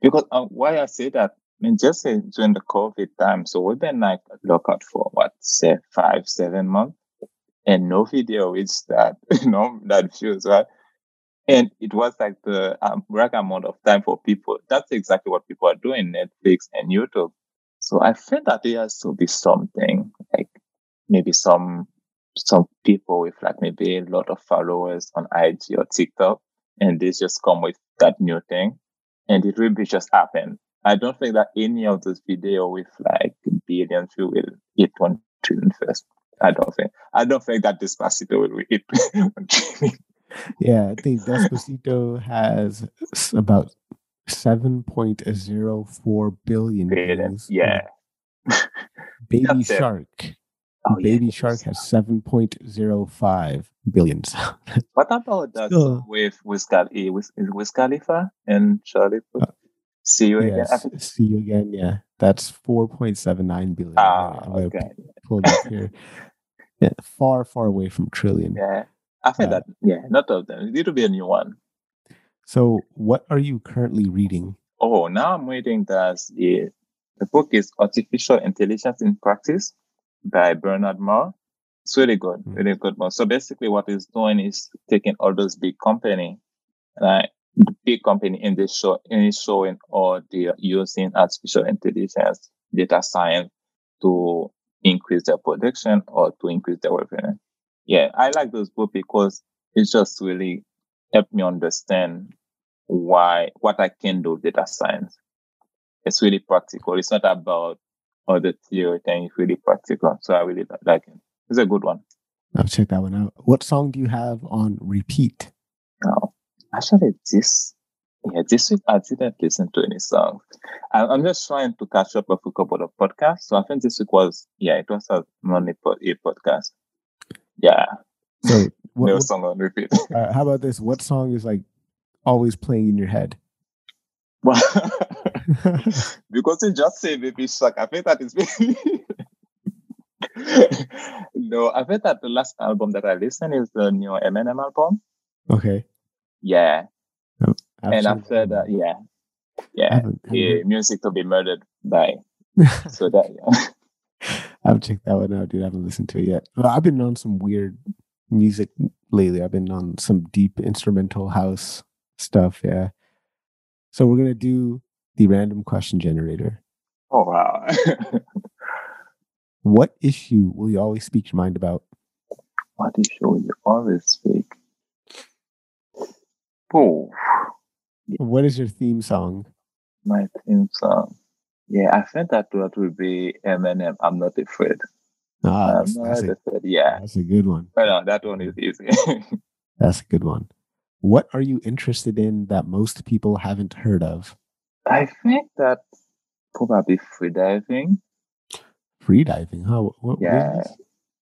because uh, why I say that I mean just during the COVID time, so we've been like lockout for what say five seven months, and no video is that you know that views right. And it was like the um, right amount of time for people. That's exactly what people are doing, Netflix and YouTube. So I feel that there has to be something like maybe some some people with like maybe a lot of followers on IG or TikTok, and they just come with that new thing, and it will be just happen. I don't think that any of those video with like billion view will hit one trillion first. I don't think. I don't think that Despacito will hit one trillion. Yeah, I think Despacito has about seven point zero four billion. billion. Yeah. Baby Shark Oh, Baby yeah. Shark has 7.05 billion. what about that so, with Wiz, Khalifa, with, Wiz Khalifa and Charlie? Uh, see you yes, again. See you again. Yeah, that's 4.79 billion. Ah, okay. Pulled up here. Yeah, far, far away from trillion. Yeah, I think uh, that. Yeah, not of them. It will be a new one. So, what are you currently reading? Oh, now I'm reading that the the book is Artificial Intelligence in Practice by Bernard Marr. It's really good, mm-hmm. really good book. So basically what he's doing is taking all those big company, like the big company in this show, in his showing or they're using artificial intelligence, data science to increase their production or to increase their revenue. Yeah, I like those books because it's just really helped me understand why, what I can do data science. It's really practical. It's not about or the theory thing is really practical. So I really like it. It's a good one. I'll check that one out. What song do you have on repeat? Oh, actually, this yeah, this week I didn't listen to any songs. I'm just trying to catch up with a couple of podcasts. So I think this week was yeah, it was a money pod, a podcast. Yeah. So what, no what, song on repeat. Uh, how about this? What song is like always playing in your head? Well, because you just say Baby Shark, I think that is no, I think that the last album that I listened is the new Eminem album. Okay. Yeah. Oh, and after that, yeah. Yeah. yeah music to be murdered by. so that, yeah. I've checked that one out, dude. I haven't listened to it yet. Well, I've been on some weird music lately. I've been on some deep instrumental house stuff. Yeah. So we're gonna do the random question generator. Oh wow. what issue will you always speak your mind about? What issue will you always speak? Oh. What is your theme song? My theme song. Yeah, I think that that would be Eminem. I'm not afraid. Ah, I'm not afraid. A, yeah, that's a good one. But no, that one is easy. that's a good one. What are you interested in that most people haven't heard of? I think that probably freediving. Freediving? How? What, yeah.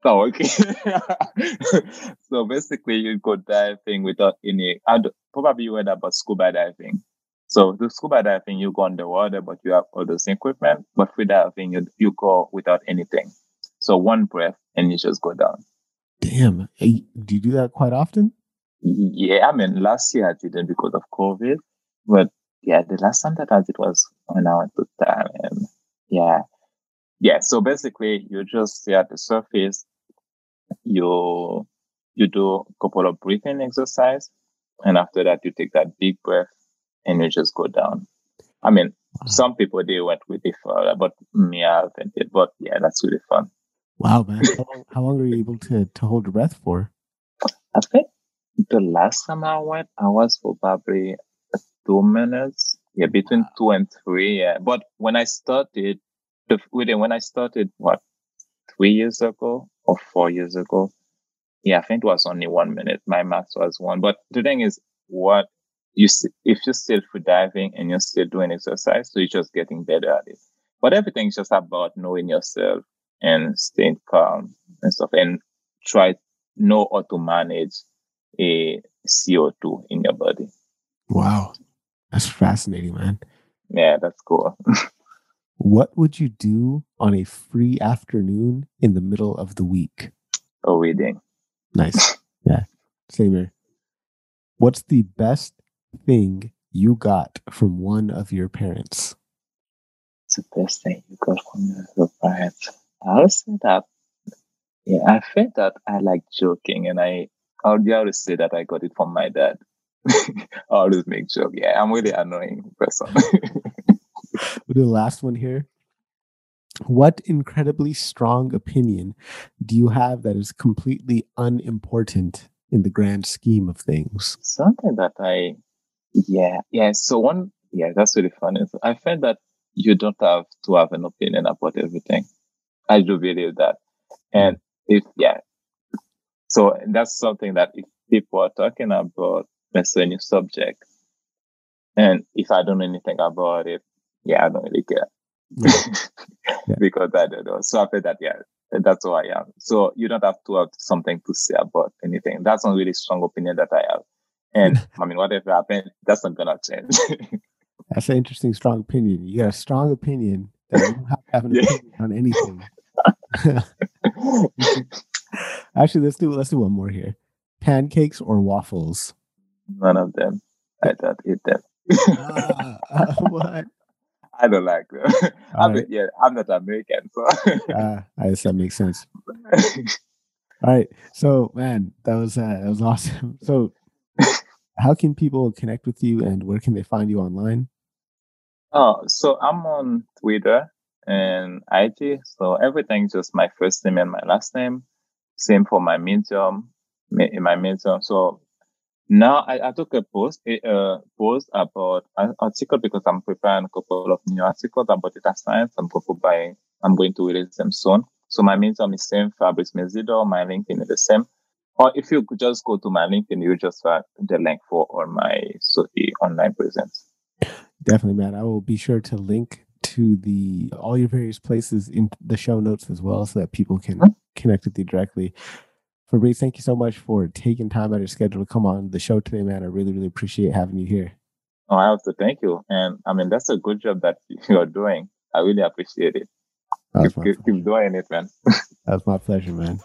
Oh, okay. so basically, you go diving without any. And Probably you heard about scuba diving. So the scuba diving, you go underwater, but you have all those equipment. But freediving, you you go without anything. So one breath, and you just go down. Damn. Do you do that quite often? Yeah, I mean, last year I didn't because of COVID, but yeah, the last time that I did was when I went to Thailand. Yeah, yeah. So basically, you just stay at the surface. You you do a couple of breathing exercise, and after that, you take that big breath, and you just go down. I mean, some people they went with it but me I haven't. But yeah, that's really fun. Wow, man! How long, how long were you able to to hold your breath for? I think the last time I went, I was for probably two minutes. Yeah, between two and three. Yeah, but when I started, the when I started, what three years ago or four years ago, yeah, I think it was only one minute. My max was one. But the thing is, what you see, if you're still free diving and you're still doing exercise, so you're just getting better at it. But everything's just about knowing yourself and staying calm and stuff, and try know how to manage a CO2 in your body. Wow, that's fascinating, man. Yeah, that's cool. what would you do on a free afternoon in the middle of the week? Oh, reading. Nice. Yeah. Same here. What's the best thing you got from one of your parents? It's the best thing you got from your parents. I'll say that. Yeah, I think that I like joking, and I I'll always say that I got it from my dad. I always make joke. Yeah, I'm really annoying person. we'll do the last one here. What incredibly strong opinion do you have that is completely unimportant in the grand scheme of things? Something that I, yeah, yeah. So one, yeah, that's really funny. I find that you don't have to have an opinion about everything. I do believe that. And mm. if, yeah, so that's something that if people are talking about, new subject, and if I don't know anything about it, yeah, I don't really care. yeah. because I don't know. So after that, yeah, that's who I am. So you don't have to have something to say about anything. That's a really strong opinion that I have. And I mean, whatever happens, that's not gonna change. that's an interesting, strong opinion. You got a strong opinion that you don't have, have an yeah. opinion on anything. Actually, let's do let's do one more here. Pancakes or waffles? None of them. I don't eat them. uh, uh, what? I don't like them. I'm right. yeah, I'm not American, so uh, I guess that makes sense. All right, so man, that was uh, that was awesome. So, how can people connect with you, and where can they find you online? Oh, so I'm on Twitter and IG. So everything just my first name and my last name. Same for my medium, in my medium. So now I, I took a post, a, a post about an article because I'm preparing a couple of new articles about data science. I'm going to buy, I'm going to release them soon. So my medium is same, Fabrice Mesidor. My LinkedIn is the same. Or if you could just go to my LinkedIn, you just find the link for all my so the online presence. Definitely, man. I will be sure to link to the all your various places in the show notes as well, so that people can mm-hmm. connect with you directly. Fabrice, thank you so much for taking time out of your schedule to come on the show today, man. I really, really appreciate having you here. Oh, I have to thank you, and I mean that's a good job that you're doing. I really appreciate it. Keep, keep, keep doing it, man. That's my pleasure, man.